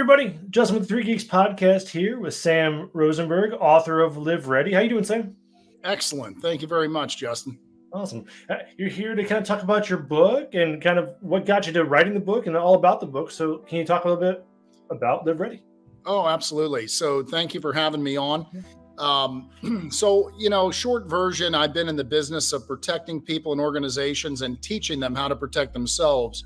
everybody. Justin with the Three Geeks podcast here with Sam Rosenberg, author of Live Ready. How you doing, Sam? Excellent. Thank you very much, Justin. Awesome. Uh, you're here to kind of talk about your book and kind of what got you to writing the book and all about the book. So, can you talk a little bit about Live Ready? Oh, absolutely. So, thank you for having me on. Um, so, you know, short version I've been in the business of protecting people and organizations and teaching them how to protect themselves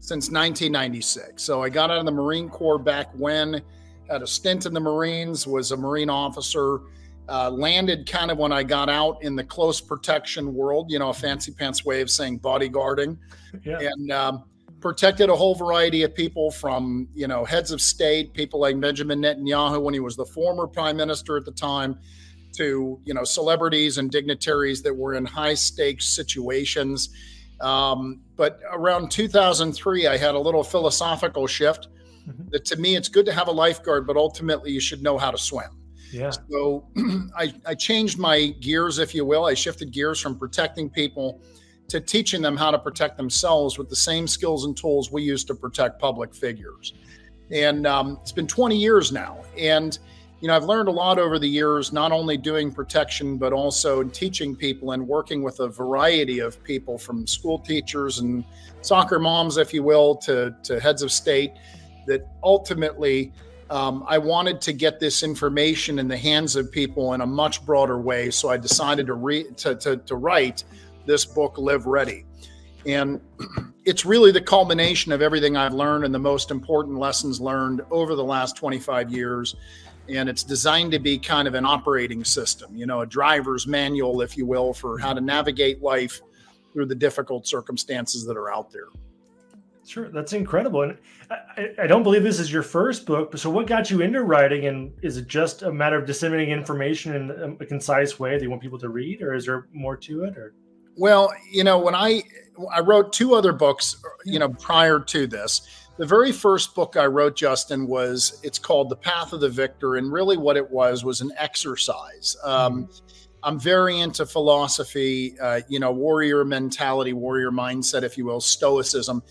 since 1996. So, I got out of the Marine Corps back when, had a stint in the Marines, was a Marine officer uh, landed kind of when I got out in the close protection world, you know, a fancy pants way of saying bodyguarding, yeah. and um, protected a whole variety of people from, you know, heads of state, people like Benjamin Netanyahu when he was the former prime minister at the time, to, you know, celebrities and dignitaries that were in high stakes situations. Um, but around 2003, I had a little philosophical shift mm-hmm. that to me, it's good to have a lifeguard, but ultimately you should know how to swim. Yeah. So I, I changed my gears, if you will. I shifted gears from protecting people to teaching them how to protect themselves with the same skills and tools we use to protect public figures. And um, it's been 20 years now. And, you know, I've learned a lot over the years, not only doing protection, but also teaching people and working with a variety of people from school teachers and soccer moms, if you will, to, to heads of state that ultimately um, I wanted to get this information in the hands of people in a much broader way. So I decided to, read to, to, to write this book, Live Ready. And it's really the culmination of everything I've learned and the most important lessons learned over the last 25 years. And it's designed to be kind of an operating system, you know, a driver's manual, if you will, for how to navigate life through the difficult circumstances that are out there. Sure, that's incredible. And I, I, don't believe this is your first book, so what got you into writing? And is it just a matter of disseminating information in a concise way that you want people to read, or is there more to it? Or well, you know, when I I wrote two other books, you know, prior to this. The very first book I wrote, Justin, was it's called The Path of the Victor, and really what it was was an exercise. Um, mm-hmm. I'm very into philosophy, uh, you know, warrior mentality, warrior mindset, if you will, stoicism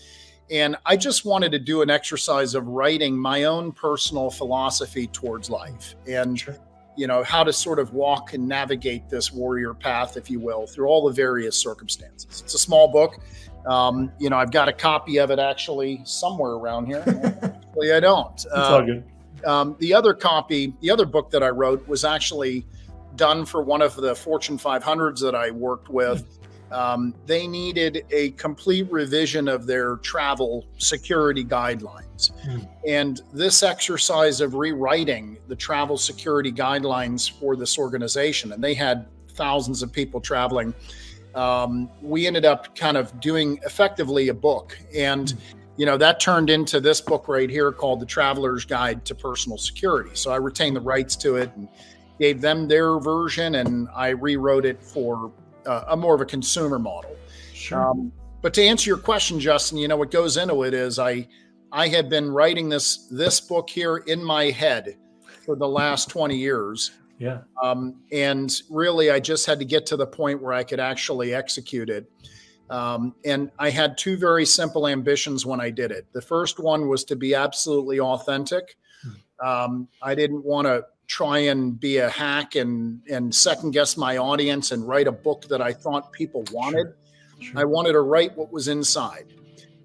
and I just wanted to do an exercise of writing my own personal philosophy towards life and, sure. you know, how to sort of walk and navigate this warrior path, if you will, through all the various circumstances. It's a small book. Um, you know, I've got a copy of it actually somewhere around here. actually, I don't. It's um, all good. Um, the other copy, the other book that I wrote was actually done for one of the Fortune 500s that I worked with. Um, they needed a complete revision of their travel security guidelines. Mm. And this exercise of rewriting the travel security guidelines for this organization, and they had thousands of people traveling, um, we ended up kind of doing effectively a book. And you know that turned into this book right here called the traveler's guide to personal security so i retained the rights to it and gave them their version and i rewrote it for uh, a more of a consumer model. Sure. Um, but to answer your question, Justin, you know what goes into it is I I have been writing this this book here in my head for the last 20 years. Yeah. Um, and really, I just had to get to the point where I could actually execute it. Um, and I had two very simple ambitions when I did it. The first one was to be absolutely authentic. Um, I didn't want to try and be a hack and and second guess my audience and write a book that I thought people wanted. Sure. Sure. I wanted to write what was inside.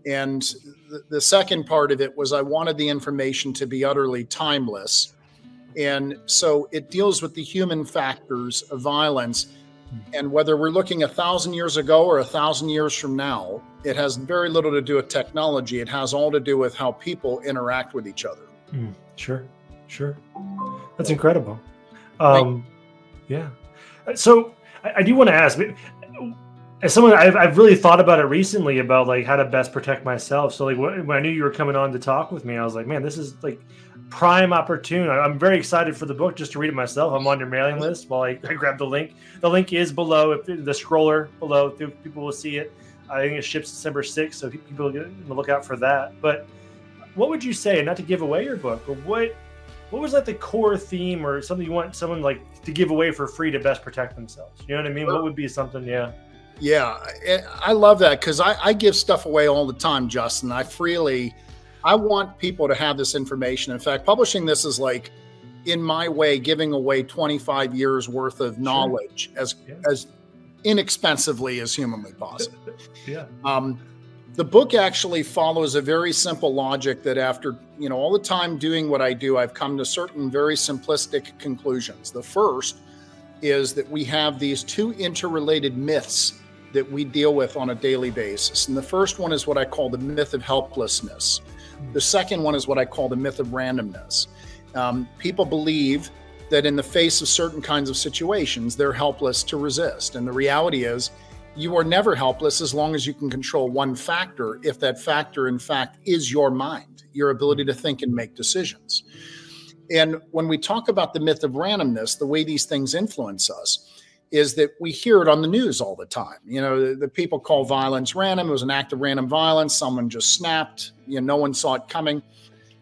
And the, the second part of it was I wanted the information to be utterly timeless. And so it deals with the human factors of violence. Hmm. And whether we're looking a thousand years ago or a thousand years from now, it has very little to do with technology. It has all to do with how people interact with each other. Mm, sure, sure. That's incredible. Um, yeah. So I, I do want to ask, as someone I've, I've really thought about it recently about like how to best protect myself. So like when I knew you were coming on to talk with me, I was like, man, this is like prime opportune. I'm very excited for the book just to read it myself. I'm on your mailing list while I, I grab the link. The link is below. If the scroller below, people will see it. I think it ships December 6th, so people will look out for that. But what would you say, not to give away your book, but what what was like the core theme or something you want someone like to give away for free to best protect themselves? You know what I mean? Well, what would be something? Yeah. Yeah, I love that because I, I, give stuff away all the time, Justin. I freely I want people to have this information. In fact, publishing this is like, in my way, giving away 25 years worth of knowledge sure. as yeah. as inexpensively as humanly possible. yeah. Um, the book actually follows a very simple logic that after you know all the time doing what i do i've come to certain very simplistic conclusions the first is that we have these two interrelated myths that we deal with on a daily basis. And the first one is what I call the myth of helplessness. The second one is what I call the myth of randomness. Um, people believe that in the face of certain kinds of situations, they're helpless to resist. And the reality is, you are never helpless as long as you can control one factor, if that factor, in fact, is your mind, your ability to think and make decisions. And when we talk about the myth of randomness, the way these things influence us, is that we hear it on the news all the time. You know, the, the, people call violence random. It was an act of random violence. Someone just snapped. You know, no one saw it coming.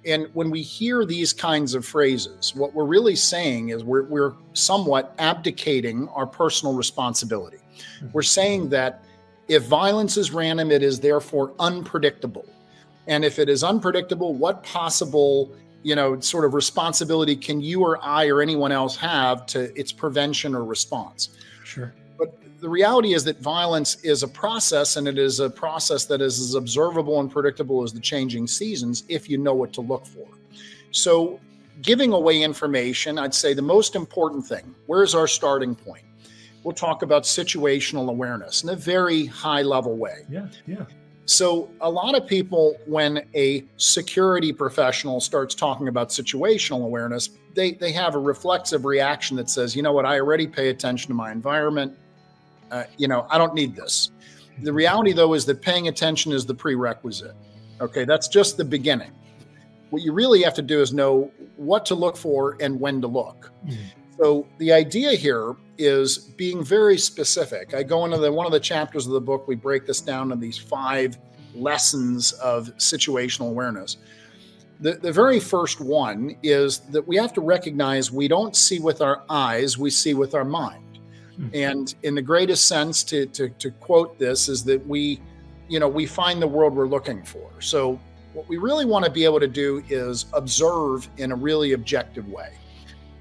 And when we hear these kinds of phrases, what we're really saying is we're, we're somewhat abdicating our personal responsibility. Mm-hmm. We're saying that if violence is random, it is therefore unpredictable. And if it is unpredictable, what possible you know, sort of responsibility can you or I or anyone else have to its prevention or response? Sure. But the reality is that violence is a process and it is a process that is as observable and predictable as the changing seasons if you know what to look for. So, giving away information, I'd say the most important thing where's our starting point? We'll talk about situational awareness in a very high level way. Yeah, yeah. So, a lot of people, when a security professional starts talking about situational awareness, they, they have a reflexive reaction that says, you know what, I already pay attention to my environment. Uh, you know, I don't need this. The reality, though, is that paying attention is the prerequisite. Okay, that's just the beginning. What you really have to do is know what to look for and when to look. Mm-hmm. So the idea here is being very specific. I go into the one of the chapters of the book. We break this down in these five lessons of situational awareness. The, the very first one is that we have to recognize we don't see with our eyes, we see with our mind. Mm-hmm. And in the greatest sense, to, to, to quote this, is that we, you know, we find the world we're looking for. So what we really want to be able to do is observe in a really objective way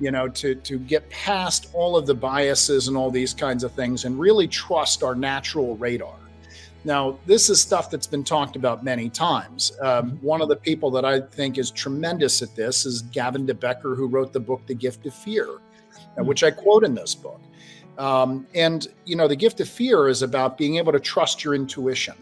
you know, to to get past all of the biases and all these kinds of things and really trust our natural radar. Now, this is stuff that's been talked about many times. Um, mm-hmm. one of the people that I think is tremendous at this is Gavin de Becker, who wrote the book The Gift of Fear, mm-hmm. which I quote in this book. Um, and, you know, the gift of fear is about being able to trust your intuition.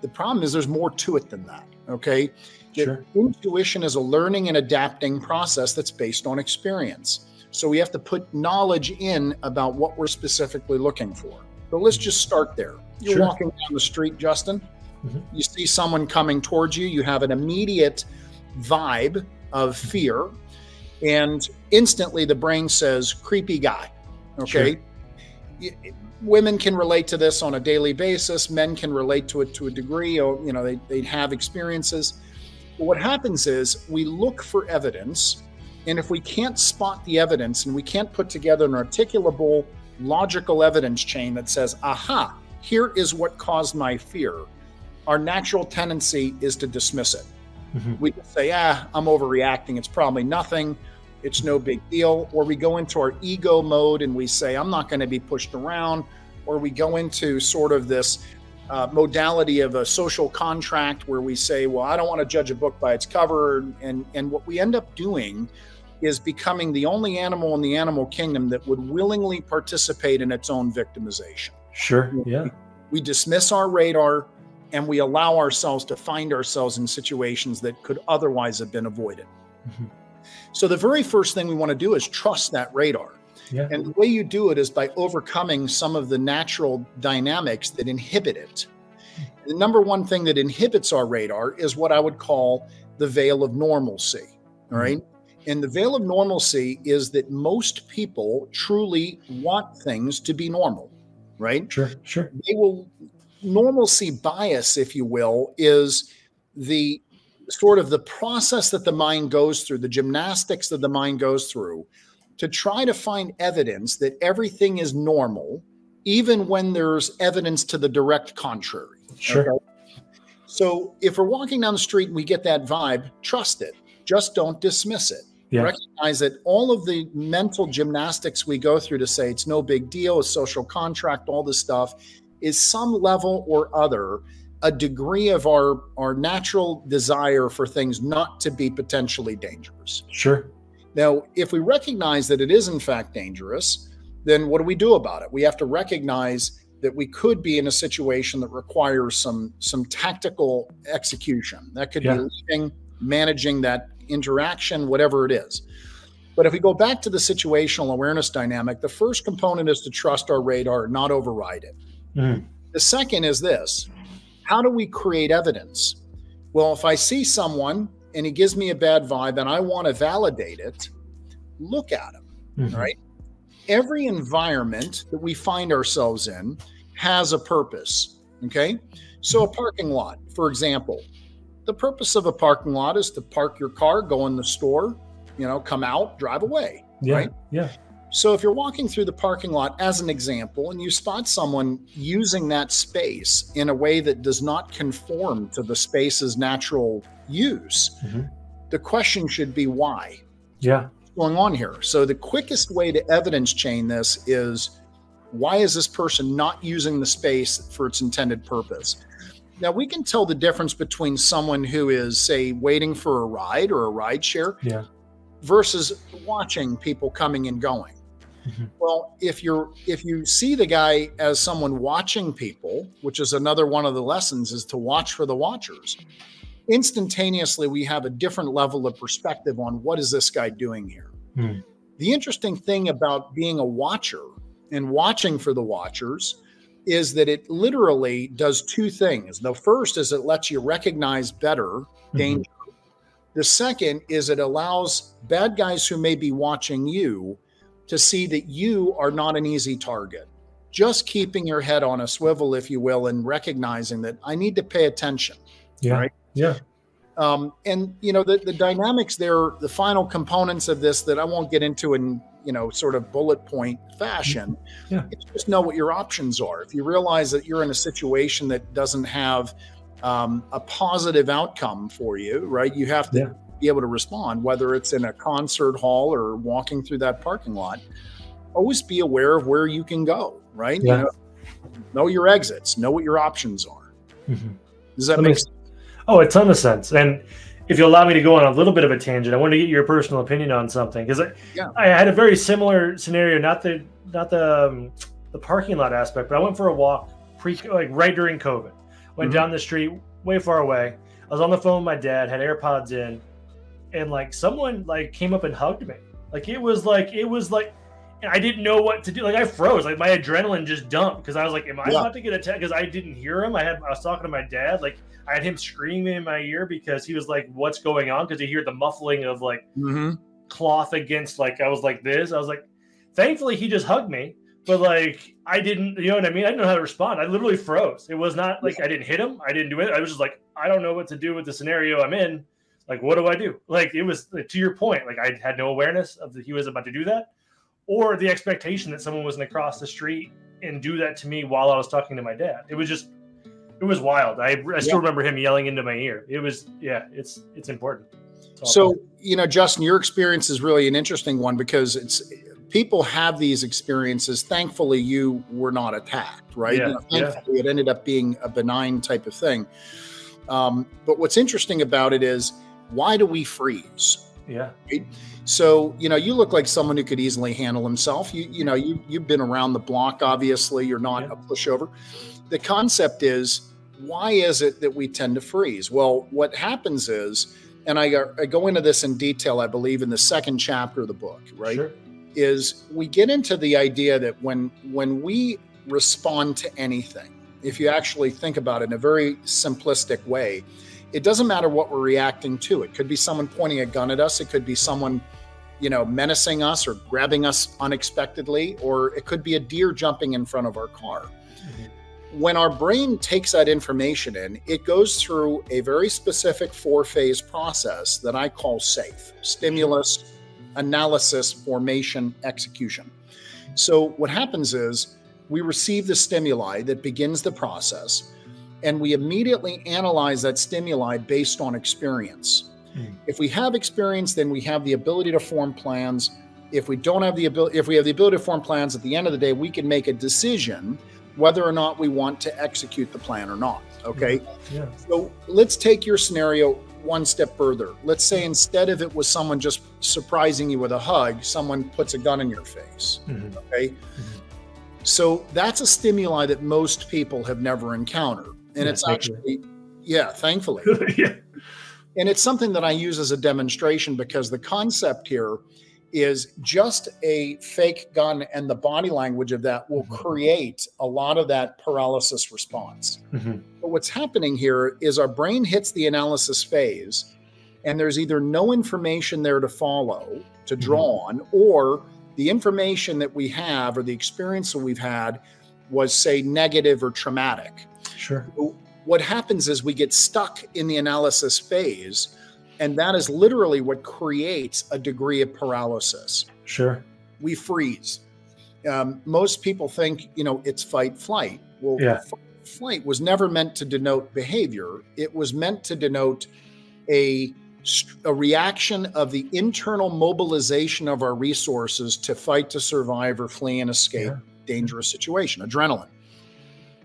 The problem is there's more to it than that. Okay. Sure. Intuition is a learning and adapting process that's based on experience. So we have to put knowledge in about what we're specifically looking for. So let's just start there. You're sure. walking down the street, Justin. Mm-hmm. You see someone coming towards you. You have an immediate vibe of fear, and instantly the brain says, "Creepy guy." Okay. Sure. Women can relate to this on a daily basis. Men can relate to it to a degree. Or you know, they they have experiences. But what happens is we look for evidence, and if we can't spot the evidence and we can't put together an articulable, logical evidence chain that says, aha, here is what caused my fear, our natural tendency is to dismiss it. Mm-hmm. We say, ah, I'm overreacting. It's probably nothing. It's no big deal. Or we go into our ego mode and we say, I'm not going to be pushed around. Or we go into sort of this uh, modality of a social contract where we say, well, I don't want to judge a book by its cover. And, and what we end up doing is becoming the only animal in the animal kingdom that would willingly participate in its own victimization. Sure. Yeah. We, we dismiss our radar and we allow ourselves to find ourselves in situations that could otherwise have been avoided. Mm-hmm. So, the very first thing we want to do is trust that radar. Yeah. And the way you do it is by overcoming some of the natural dynamics that inhibit it. The number one thing that inhibits our radar is what I would call the veil of normalcy. All right. Mm-hmm. And the veil of normalcy is that most people truly want things to be normal, right? Sure, sure. They will, normalcy bias, if you will, is the sort of the process that the mind goes through, the gymnastics that the mind goes through to try to find evidence that everything is normal, even when there's evidence to the direct contrary. Sure. Okay? So if we're walking down the street and we get that vibe, trust it. Just don't dismiss it. Yeah. Recognize that all of the mental gymnastics we go through to say it's no big deal, a social contract, all this stuff is some level or other a degree of our our natural desire for things not to be potentially dangerous. Sure. Now, if we recognize that it is in fact dangerous, then what do we do about it? We have to recognize that we could be in a situation that requires some some tactical execution. That could Yeah. be leading, managing that interaction, whatever it is. But if we go back to the situational awareness dynamic, the first component is to trust our radar, not override it. Mhm. The second is this how do we create evidence? Well, if I see someone and he gives me a bad vibe and I want to validate it, look at him, Mhm. right? Every environment that we find ourselves in has a purpose. Okay. So, a parking lot, for example, the purpose of a parking lot is to park your car, go in the store, you know, come out, drive away. Yeah. Right. Yeah. So if you're walking through the parking lot as an example and you spot someone using that space in a way that does not conform to the space's natural use, Mhm. the question should be why? Yeah. What's going on here? So the quickest way to evidence chain this is why is this person not using the space for its intended purpose? Now we can tell the difference between someone who is, say, waiting for a ride or a ride share Yeah. versus watching people coming and going. Mhm. Well, if you're if you see the guy as someone watching people, which is another one of the lessons is to watch for the watchers. Instantaneously we have a different level of perspective on what is this guy doing here. Hmm. The interesting thing about being a watcher and watching for the watchers is that it literally does two things. The first is it lets you recognize better Mhm. danger. The second is it allows bad guys who may be watching you to see that you are not an easy target. Just keeping your head on a swivel, if you will, and recognizing that I need to pay attention. Yeah. Right. Yeah. Um, and you know the, the dynamics there, the final components of this that I won't get into in you know sort of bullet point fashion. Yeah. It's just know what your options are. If you realize that you're in a situation that doesn't have um, a positive outcome for you, right? You have to Yeah. Be able to respond, whether it's in a concert hall or walking through that parking lot. Always be aware of where you can go, right? You know, know your exits, know what your options are. Mhm. Does that That make sense? Oh, a ton of sense. And if you allow me to go on a little bit of a tangent, I want to get your personal opinion on something because I, Yeah. I had a very similar scenario. Not the not the um, the parking lot aspect, but I went for a walk pre like right during COVID. Went Mhm. down the street way far away. I was on the phone with my dad, had AirPods in, and like someone like came up and hugged me. Like it was like it was like. And I didn't know what to do. Like I froze. Like my adrenaline just dumped because I was like, "Am I Yeah. about to get attacked?" Because I didn't hear him. I had I was talking to my dad. Like I had him screaming in my ear because he was like, "What's going on?" Because he heard the muffling of like Mm-hmm. cloth against like I was like this. I was like, thankfully he just hugged me, but like I didn't, you know what I mean? I didn't know how to respond. I literally froze. It was not like I didn't hit him. I didn't do it. I was just like, I don't know what to do with the scenario I'm in. Like, what do I do? Like it was like, to your point. Like I had no awareness of that he was about to do that, or the expectation that someone was going to cross the street and do that to me while I was talking to my dad. It was just. It was wild. I, I still Yeah. remember him yelling into my ear. It was, yeah, it's it's important. It's So, you know, Justin, your experience is really an interesting one because it's people have these experiences. Thankfully, you were not attacked, right? Yeah, You know, yeah. thankfully, it ended up being a benign type of thing. Um, but what's interesting about it is why do we freeze? yeah, So, you know, you look like someone who could easily handle himself. You, you know, you you've been around the block. Obviously, you're not Yeah. a pushover. The concept is, why is it that we tend to freeze? Well, what happens is, and I, go- I go into this in detail, I believe, in the second chapter of the book. Right, Sure. is we get into the idea that when when we respond to anything, if you actually think about it in a very simplistic way, it doesn't matter what we're reacting to. It could be someone pointing a gun at us. It could be someone, you know, menacing us or grabbing us unexpectedly, or it could be a deer jumping in front of our car. Mm-hmm. When our brain takes that information in, it goes through a very specific four phase process that I call SAFE stimulus, mm-hmm. analysis, formation, execution. So, what happens is we receive the stimuli that begins the process. And we immediately analyze that stimuli based on experience. Mm. If we have experience, then we have the ability to form plans. If we don't have the ability, if we have the ability to form plans, at the end of the day, we can make a decision whether or not we want to execute the plan or not. Okay. Yeah. So let's take your scenario one step further. Let's say instead of it was someone just surprising you with a hug, someone puts a gun in your face. Mm-hmm. Okay. Mm-hmm. So that's a stimuli that most people have never encountered. And yeah, it's actually, yeah, thankfully. yeah. And it's something that I use as a demonstration because the concept here is just a fake gun and the body language of that will mm-hmm. create a lot of that paralysis response. Mm-hmm. But what's happening here is our brain hits the analysis phase and there's either no information there to follow, to draw mm-hmm. on, or the information that we have or the experience that we've had was, say, negative or traumatic. Sure. What happens is we get stuck in the analysis phase and that is literally what creates a degree of paralysis. Sure. We freeze. Um, most people think, you know, it's fight flight. Well, yeah. flight was never meant to denote behavior, it was meant to denote a a reaction of the internal mobilization of our resources to fight to survive or flee and escape yeah. dangerous situation adrenaline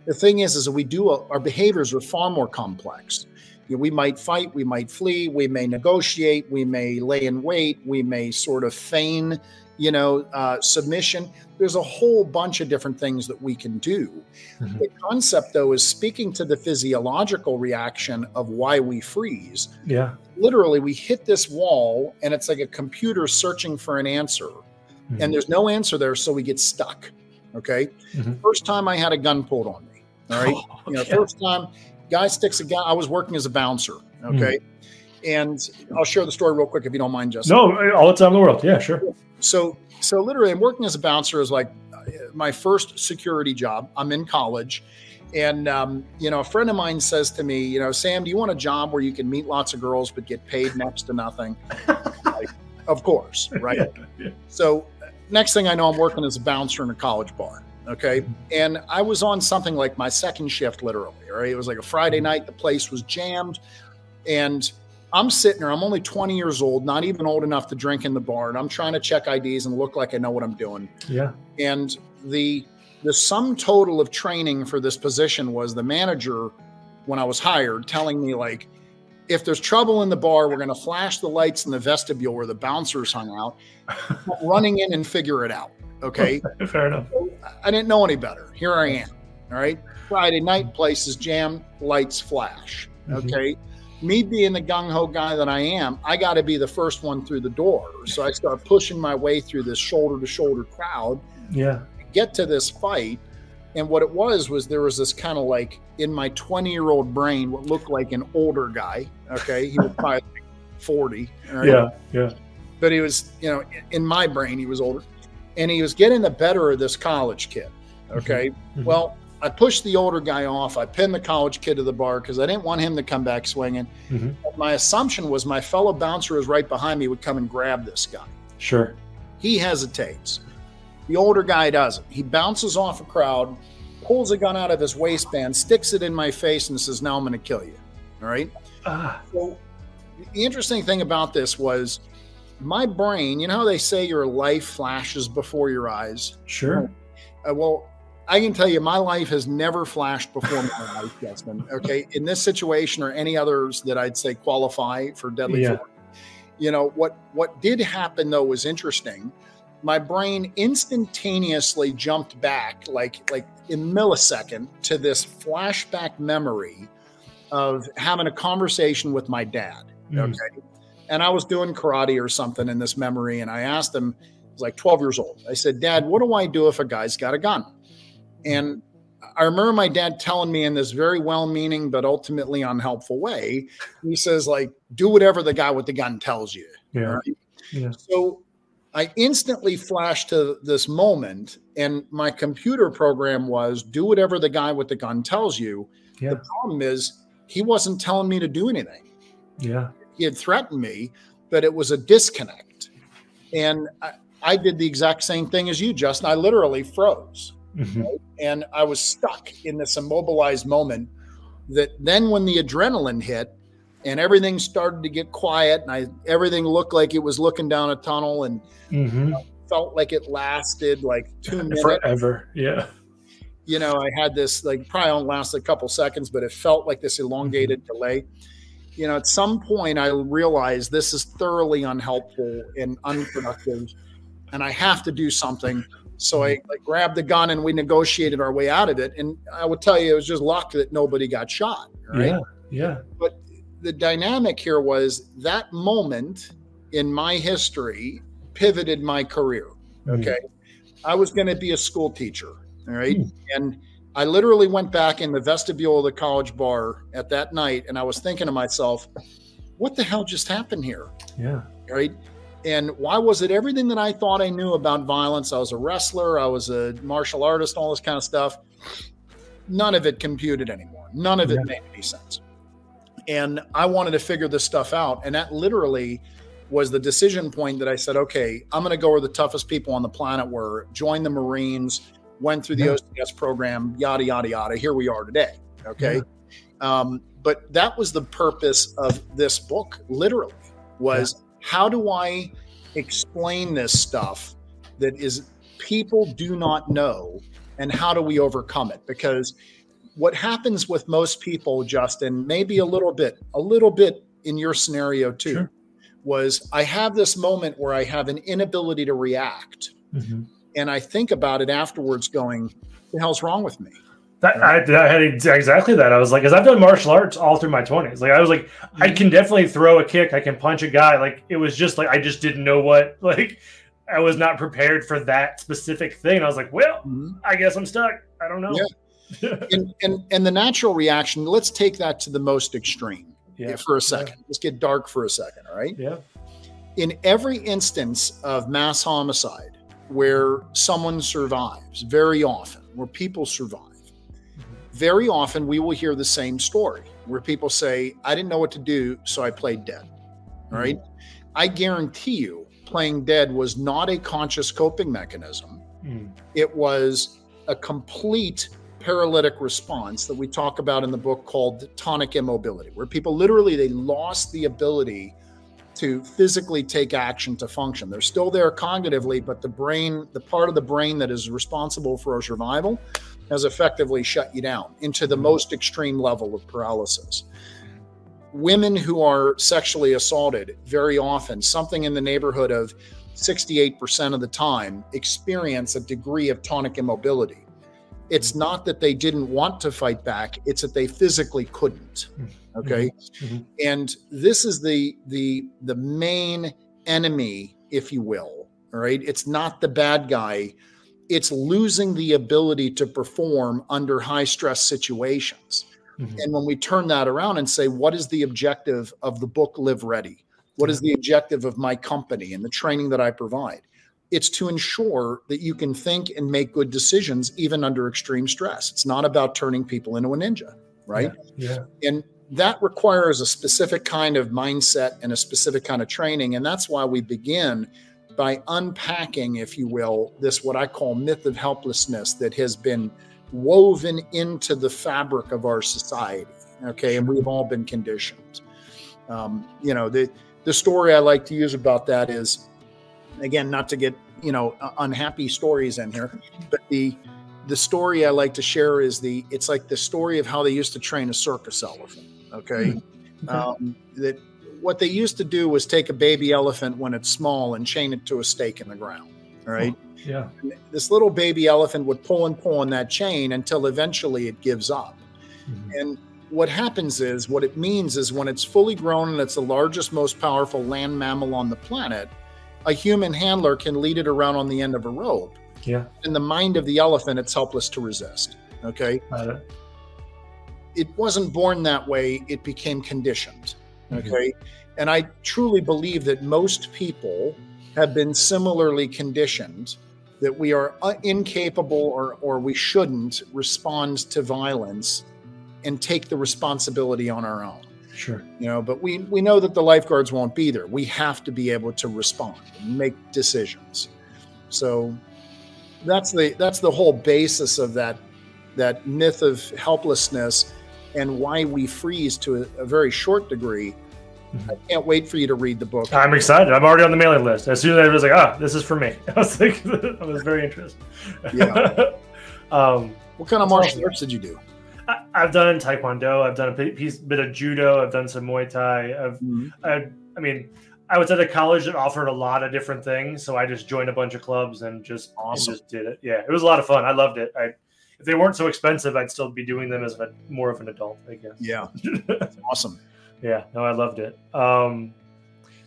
the thing is is that we do our behaviors are far more complex you know, we might fight, we might flee, we may negotiate, we may lay in wait, we may sort of feign, you know, uh, submission. There's a whole bunch of different things that we can do. Mm-hmm. The concept, though, is speaking to the physiological reaction of why we freeze. Yeah. Literally, we hit this wall, and it's like a computer searching for an answer, mm-hmm. and there's no answer there, so we get stuck. Okay. Mm-hmm. First time I had a gun pulled on me. All right. Oh, you know, yeah. first time Guy sticks a guy. I was working as a bouncer. Okay. Mm. And I'll share the story real quick if you don't mind, Justin. No, all the time in the world. Yeah, sure. So, so literally, I'm working as a bouncer is like my first security job. I'm in college. And, um, you know, a friend of mine says to me, you know, Sam, do you want a job where you can meet lots of girls but get paid next to nothing? like, of course, right? Yeah, yeah. So, next thing I know, I'm working as a bouncer in a college bar. Okay. And I was on something like my second shift, literally. Right. It was like a Friday night. The place was jammed. And I'm sitting there. I'm only 20 years old, not even old enough to drink in the bar. And I'm trying to check IDs and look like I know what I'm doing. Yeah. And the the sum total of training for this position was the manager when I was hired telling me like if there's trouble in the bar, we're going to flash the lights in the vestibule where the bouncers hung out, running in and figure it out. Okay. Fair enough. I didn't know any better. Here I am. All right. Friday night, places jam, lights flash. Mm-hmm. Okay. Mm-hmm. Me being the gung ho guy that I am, I got to be the first one through the door. So I start pushing my way through this shoulder to shoulder crowd. Yeah. Get to this fight. And what it was was there was this kind of like in my 20 year old brain, what looked like an older guy. Okay. He was probably 40. Right? Yeah. Yeah. But he was, you know, in my brain, he was older and he was getting the better of this college kid. Okay. Mm-hmm. Well, I pushed the older guy off. I pinned the college kid to the bar because I didn't want him to come back swinging. Mm-hmm. My assumption was my fellow bouncer was right behind me would come and grab this guy. Sure. He hesitates. The older guy doesn't. He bounces off a crowd, pulls a gun out of his waistband, sticks it in my face, and says, Now I'm going to kill you. All right. Ah. So the interesting thing about this was my brain, you know how they say your life flashes before your eyes? Sure. Uh, well, I can tell you my life has never flashed before my life, Justin. Okay. In this situation or any others that I'd say qualify for deadly yeah. force. You know, what what did happen though was interesting. My brain instantaneously jumped back like like in millisecond to this flashback memory of having a conversation with my dad. Mm. Okay and I was doing karate or something in this memory. And I asked him, I was like 12 years old. I said, Dad, what do I do if a guy's got a gun? And I remember my dad telling me in this very well meaning, but ultimately unhelpful way, he says, like, do whatever the guy with the gun tells you. Yeah. Right? yeah. So I instantly flashed to this moment, and my computer program was do whatever the guy with the gun tells you. Yeah. The problem is he wasn't telling me to do anything. Yeah he had threatened me, but it was a disconnect. And I, I did the exact same thing as you, Justin. I literally froze. Mm-hmm. Right? And I was stuck in this immobilized moment that then when the adrenaline hit and everything started to get quiet and I everything looked like it was looking down a tunnel and Mm-hmm. felt like it lasted like two minutes. Forever. Yeah. You know, I had this like probably only lasted a couple seconds, but it felt like this elongated delay. You know, at some point I realized this is thoroughly unhelpful and unproductive, and I have to do something. So I like grabbed the gun and we negotiated our way out of it. And I would tell you, it was just luck that nobody got shot. Right. Yeah. Yeah. But the dynamic here was that moment in my history pivoted my career. Mm. Okay. I was going to be a school teacher. All right. Hmm. And I literally went back in the vestibule of the college bar at that night and I was thinking to myself, what the hell just happened here? Yeah. Right. And why was it everything that I thought I knew about violence? I was a wrestler, I was a martial artist, all this kind of stuff. None of it computed anymore. None of it made any sense. And I wanted to figure this stuff out. And that literally was the decision point that I said, okay, I'm going to go where the toughest people on the planet were, join the Marines, went through the Yeah. OCS program, yada, yada, yada. Here we are today. Okay. Um, but that was the purpose of this book, literally, was how do I explain this stuff that is people do not know and how do we overcome it? Because what happens with most people, Justin, maybe a little bit, a little bit in your scenario too, Sure. was I have this moment where I have an inability to react. Mhm. And I think about it afterwards going, the hell's wrong with me? That, I, I had exactly that. I was like, because I've done martial arts all through my twenties. Like, I was like, I can definitely throw a kick. I can punch a guy. Like, it was just like I just didn't know what. Like, I was not prepared for that specific thing. I was like, well, Mhm. I guess I'm stuck. I don't know. and, and and the natural reaction let's take that to the most extreme yeah. for a second let's get dark for a second all right Yeah. in every instance of mass homicide where someone survives very often where people survive very often we will hear the same story where people say i didn't know what to do so i played dead all right i guarantee you playing dead was not a conscious coping mechanism Mm. it was a complete paralytic response that we talk about in the book called tonic immobility where people literally they lost the ability to physically take action to function. They're still there cognitively but the brain the part of the brain that is responsible for our survival has effectively shut you down into the hmm. most extreme level of paralysis. Women who are sexually assaulted very often something in the neighborhood of 68% of the time experience a degree of tonic immobility. It's not that they didn't want to fight back, it's that they physically couldn't. Okay? Mhm. And this is the the the main enemy, if you will. All right? It's not the bad guy. It's losing the ability to perform under high stress situations. Mhm. And when we turn that around and say, what is the objective of the book Live Ready? What is the objective of my company and the training that I provide? It's to ensure that you can think and make good decisions even under extreme stress. It's not about turning people into a ninja, right? Yeah. And that requires a specific kind of mindset and a specific kind of training. And that's why we begin by unpacking, if you will, this what I call myth of helplessness that has been woven into the fabric of our society. Okay. And we've all been conditioned. Um, you know, the, the story I like to use about that is, again, not to get, you know, unhappy stories in here, but the, the story I like to share is the, it's like the story of how they used to train a circus elephant. Okay. Okay. Um, that what they used to do was take a baby elephant when it's small and chain it to a stake in the ground. All right. yeah. This little baby elephant would pull and pull on that chain until eventually it gives up. Mhm. And what happens is, what it means is when it's fully grown and it's the largest, most powerful land mammal on the planet, a human handler can lead it around on the end of a rope. Yeah. In the mind of the elephant, it's helpless to resist. Okay. Got it. It wasn't born that way, it became conditioned. Mhm. Okay. And I truly believe that most people have been similarly conditioned that we are uh, incapable or, or we shouldn't respond to violence and take the responsibility on our own Sure. you know but we we know that the lifeguards won't be there we have to be able to respond and make decisions so that's the that's the whole basis of that that myth of helplessness and why we freeze to a, a very short degree. Mhm. I can't wait for you to read the book. I'm excited. I'm already on the mailing list. As soon as I was like, ah, this is for me. I was like, I was very interested. Yeah. um, What kind of martial awesome. arts did you do? I've done Taekwondo. I've done a bit- piece, bit of judo. I've done some Muay Thai. I've, I, I mean, I was at a college that offered a lot of different things, so I just joined a bunch of clubs and just Awesome. just did it. Yeah, it was a lot of fun. I loved it. I, if they weren't so expensive, I'd still be doing them as a, more of an adult, I guess. Yeah, awesome. Yeah, no, I loved it. Um,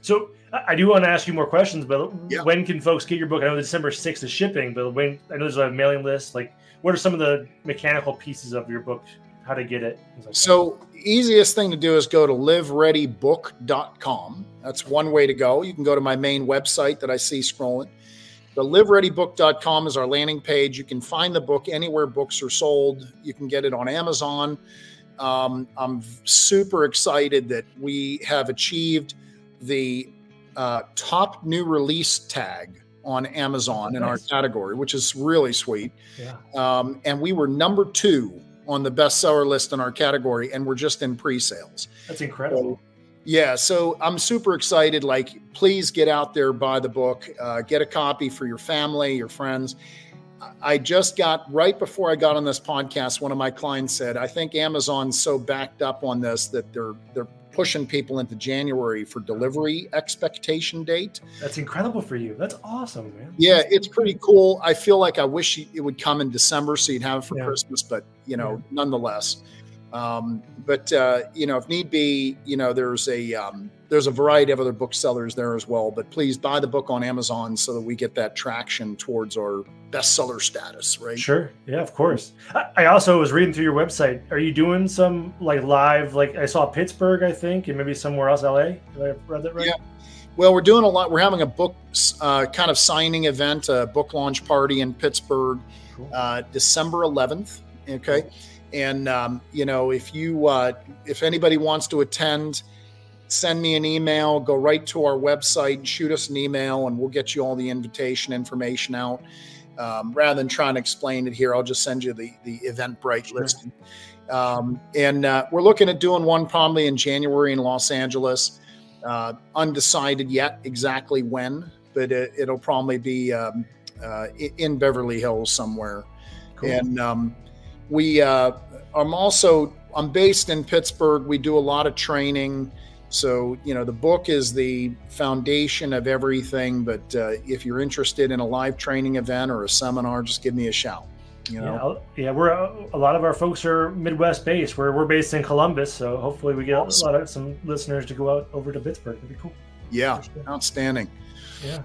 so I, do want to ask you more questions, but Yeah. when can folks get your book? I know December 6th is shipping, but when I know there's a mailing list. Like, what are some of the mechanical pieces of your book? How to get it? like that. So easiest thing to do is go to livereadybook.com. That's one way to go. You can go to my main website that I see scrolling. The livereadybook.com is our landing page. You can find the book anywhere books are sold. You can get it on Amazon. Um, I'm super excited that we have achieved the uh, top new release tag on Amazon in our category, which is really sweet. yeah, Um, and we were number two on the bestseller list in our category, and we're just in pre-sales. that's incredible. Yeah, so I'm super excited. Like, please get out there, buy the book, uh, get a copy for your family, your friends. I just got right before I got on this podcast. One of my clients said, "I think Amazon's so backed up on this that they're they're pushing people into January for delivery expectation date." That's incredible for you. That's awesome, man. Yeah, it's pretty cool. I feel like I wish it would come in December so you'd have it for Yeah. Christmas, but you know, nonetheless. Um, but uh, you know, if need be, you know, there's a um, there's a variety of other booksellers there as well. But please buy the book on Amazon so that we get that traction towards our bestseller status, right? Sure. Yeah, of course. I, also was reading through your website. Are you doing some like live? Like I saw Pittsburgh, I think, and maybe somewhere else, LA. Did I read that right? Yeah. Well, we're doing a lot. We're having a book uh, kind of signing event, a book launch party in Pittsburgh, Cool. uh, December 11th. Okay, and um, you know if you uh, if anybody wants to attend, send me an email. Go right to our website, and shoot us an email, and we'll get you all the invitation information out. Um, rather than trying to explain it here, I'll just send you the the Eventbrite Sure. list. Um, and uh, we're looking at doing one probably in January in Los Angeles. Uh, undecided yet exactly when, but it, it'll probably be um, uh, in Beverly Hills somewhere. Cool. And um, we, uh, I'm also, I'm based in Pittsburgh. We do a lot of training. So, you know, the book is the foundation of everything. But uh, if you're interested in a live training event or a seminar, just give me a shout. You know, Yeah, yeah, we're a lot of our folks are Midwest based. We're we're based in Columbus, so hopefully we get Awesome. a lot of some listeners to go out over to Pittsburgh. That'd be cool. yeah, sure. outstanding. Yeah.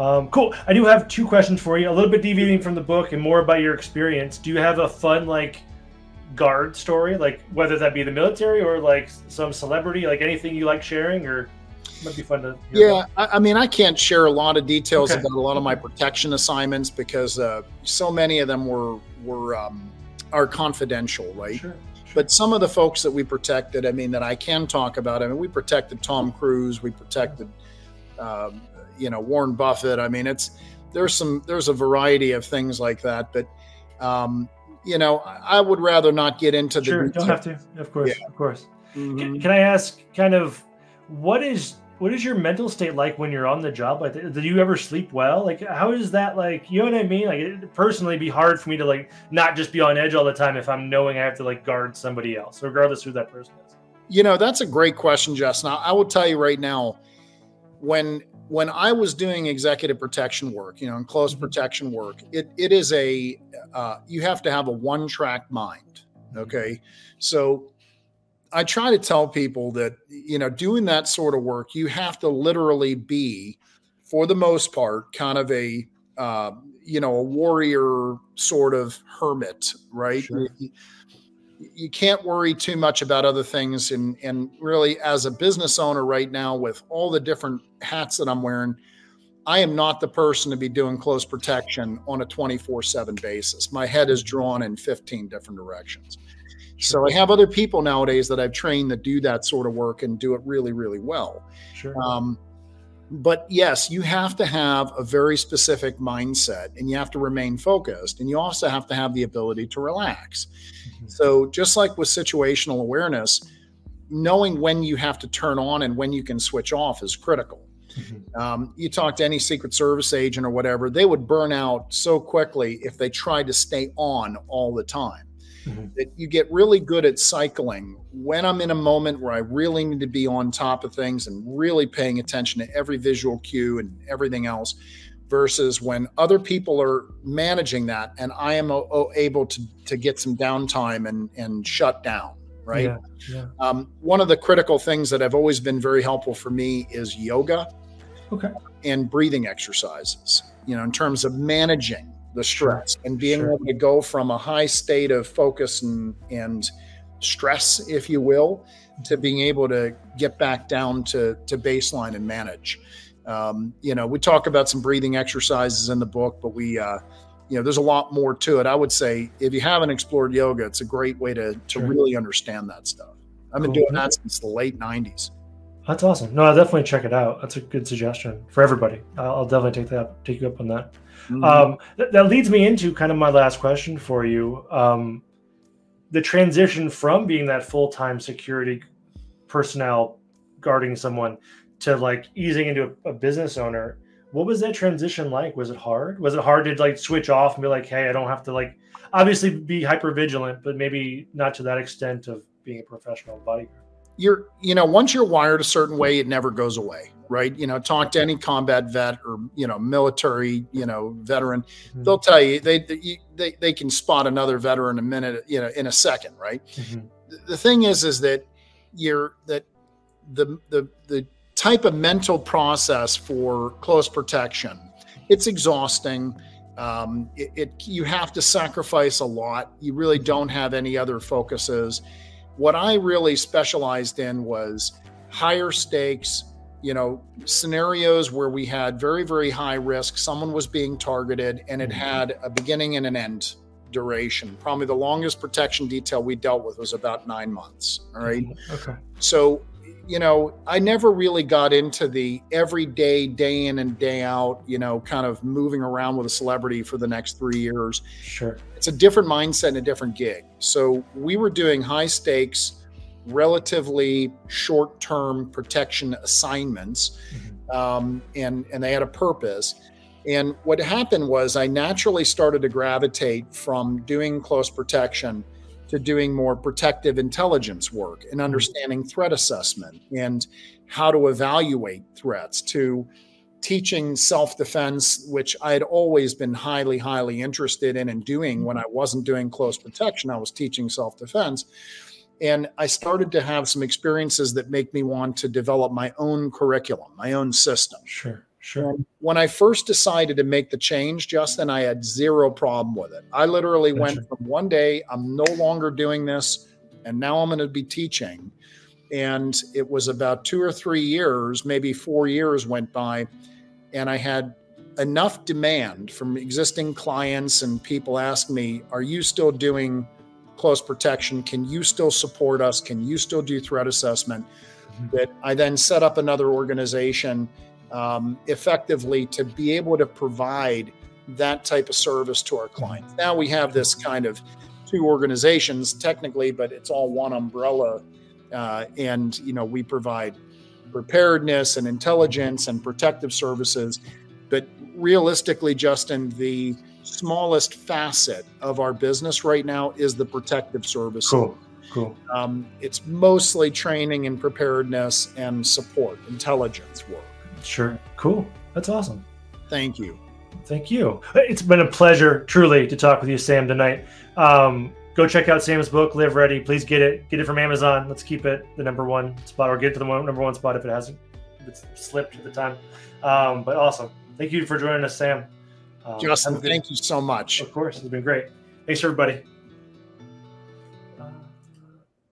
Um, cool. I do have two questions for you. A little bit deviating from the book and more about your experience. Do you have a fun like guard story, like whether that be the military or like some celebrity, like anything you like sharing, or might be fun to. hear Yeah. I, I mean, I can't share a lot of details Okay. about a lot of my protection assignments because uh, so many of them were were um, are confidential, right? Sure. But some of the folks that we protected, I mean, that I can talk about. I mean, we protected Tom Cruise, we protected, um, you know, Warren Buffett. I mean, it's there's some there's a variety of things like that, but. Um, you know, I I would rather not get into the Sure. Don't have to. Of course. Of course. Mhm. Can, can I ask, kind of, what is what is your mental state like when you're on the job? Like, do you ever sleep well? Like, how is that? Like, you know what I mean? Like, it personally, be hard for me to like not just be on edge all the time if I'm knowing I have to like guard somebody else, regardless who that person is. You know, that's a great question, Justin. I, I will tell you right now, when when I was doing executive protection work, you know, and close Mhm. protection work, it it is a uh, you have to have a one track mind. Okay, so I try to tell people that you know, doing that sort of work, you have to literally be, for the most part, kind of a uh, you know a warrior sort of hermit, right? Sure. You- can't worry too much about other things. And and really as a business owner right now with all the different hats that I'm wearing I am not the person to be doing close protection on a 24/7 basis. My head is drawn in 15 different directions. So I have other people nowadays that I've trained that do that sort of work and do it really really well. Sure. um, but yes, you have to have a very specific mindset and you have to remain focused and you also have to have the ability to relax. Mm-hmm. So, just like with situational awareness, knowing when you have to turn on and when you can switch off is critical. Mm-hmm. Um, you talk to any Secret Service agent or whatever, they would burn out so quickly if they tried to stay on all the time mm-hmm. that you get really good at cycling when I'm in a moment where I really need to be on top of things and really paying attention to every visual cue and everything else versus when other people are managing that and I am able to, to get some downtime and, and shut down. Right. Yeah, yeah. Um, one of the critical things that have always been very helpful for me is yoga okay. and breathing exercises, you know, in terms of managing the stress and being sure. able to go from a high state of focus and and stress, if you will, to being able to get back down to to baseline and manage. Um, you know, we talk about some breathing exercises in the book, but we, uh, you know, there's a lot more to it. I would say if you haven't explored yoga, it's a great way to to sure. really understand that stuff. I've been cool. doing that since the late '90s. That's awesome. No, I'll definitely check it out. That's a good suggestion for everybody. I'll, I'll definitely take that, take you up on that. Mm-hmm. Um, th- that leads me into kind of my last question for you. Um, the transition from being that full time security personnel guarding someone to like easing into a, a, business owner. What was that transition like? Was it hard? Was it hard to like switch off and be like, hey, I don't have to like obviously be hyper vigilant, but maybe not to that extent of being a professional bodyguard? You're you know once you're wired a certain way it never goes away right? You know talk to any combat vet or you know military you know veteran mm-hmm. they'll tell you they, they they can spot another veteran a minute you know in a second right? Mm-hmm. the thing is is that you're that the the the type of mental process for close protection it's exhausting. Um, it, it you have to sacrifice a lot. You really don't have any other focuses what I really specialized in was higher stakes, you know, scenarios where we had very, very high risk. Someone was being targeted and it mm-hmm. had a beginning and an end duration. Probably the longest protection detail we dealt with was about nine months. All right. Mm-hmm. Okay. So you know, I never really got into the everyday, day in and day out, you know, kind of moving around with a celebrity for the next three years. Sure. It's a different mindset and a different gig. So we were doing high stakes, relatively short term protection assignments, mm-hmm. um, and, and they had a purpose. And what happened was I naturally started to gravitate from doing close protection to doing more protective intelligence work and mm-hmm. understanding threat assessment and how to evaluate threats to teaching self defense, which I had always been highly, highly interested in and doing when I wasn't doing close protection. I was teaching self defense. And I started to have some experiences that make me want to develop my own curriculum, my own system. Sure. Sure. when I first decided to make the change, Justin, I had zero problem with it. I literally gotcha. went from one day, I'm no longer doing this, and now I'm going to be teaching. And it was about two or three years, maybe four years went by, and I had enough demand from existing clients and people ask me, Are you still doing close protection? Can you still support us? Can you still do threat assessment? Mm-hmm. That I then set up another organization um, effectively to be able to provide that type of service to our clients. Now we have this kind of two organizations technically, but it's all one umbrella. Uh, and, you know, we provide preparedness and intelligence and protective services. But realistically, Justin, the smallest facet of our business right now is the protective service. Cool. Cool. Um, it's mostly training and preparedness and support, intelligence work. Sure. Cool. That's awesome. Thank you. Thank you. It's been a pleasure, truly, to talk with you, Sam, tonight. Um, go check out Sam's book, Live Ready. Please get it. Get it from Amazon. Let's keep it the number one spot, or get to the one, number one spot if it hasn't if it's slipped at the time. Um, but awesome. Thank you for joining us, Sam. Um, Justin, thank you so much. Of course, it's been great. Thanks, everybody.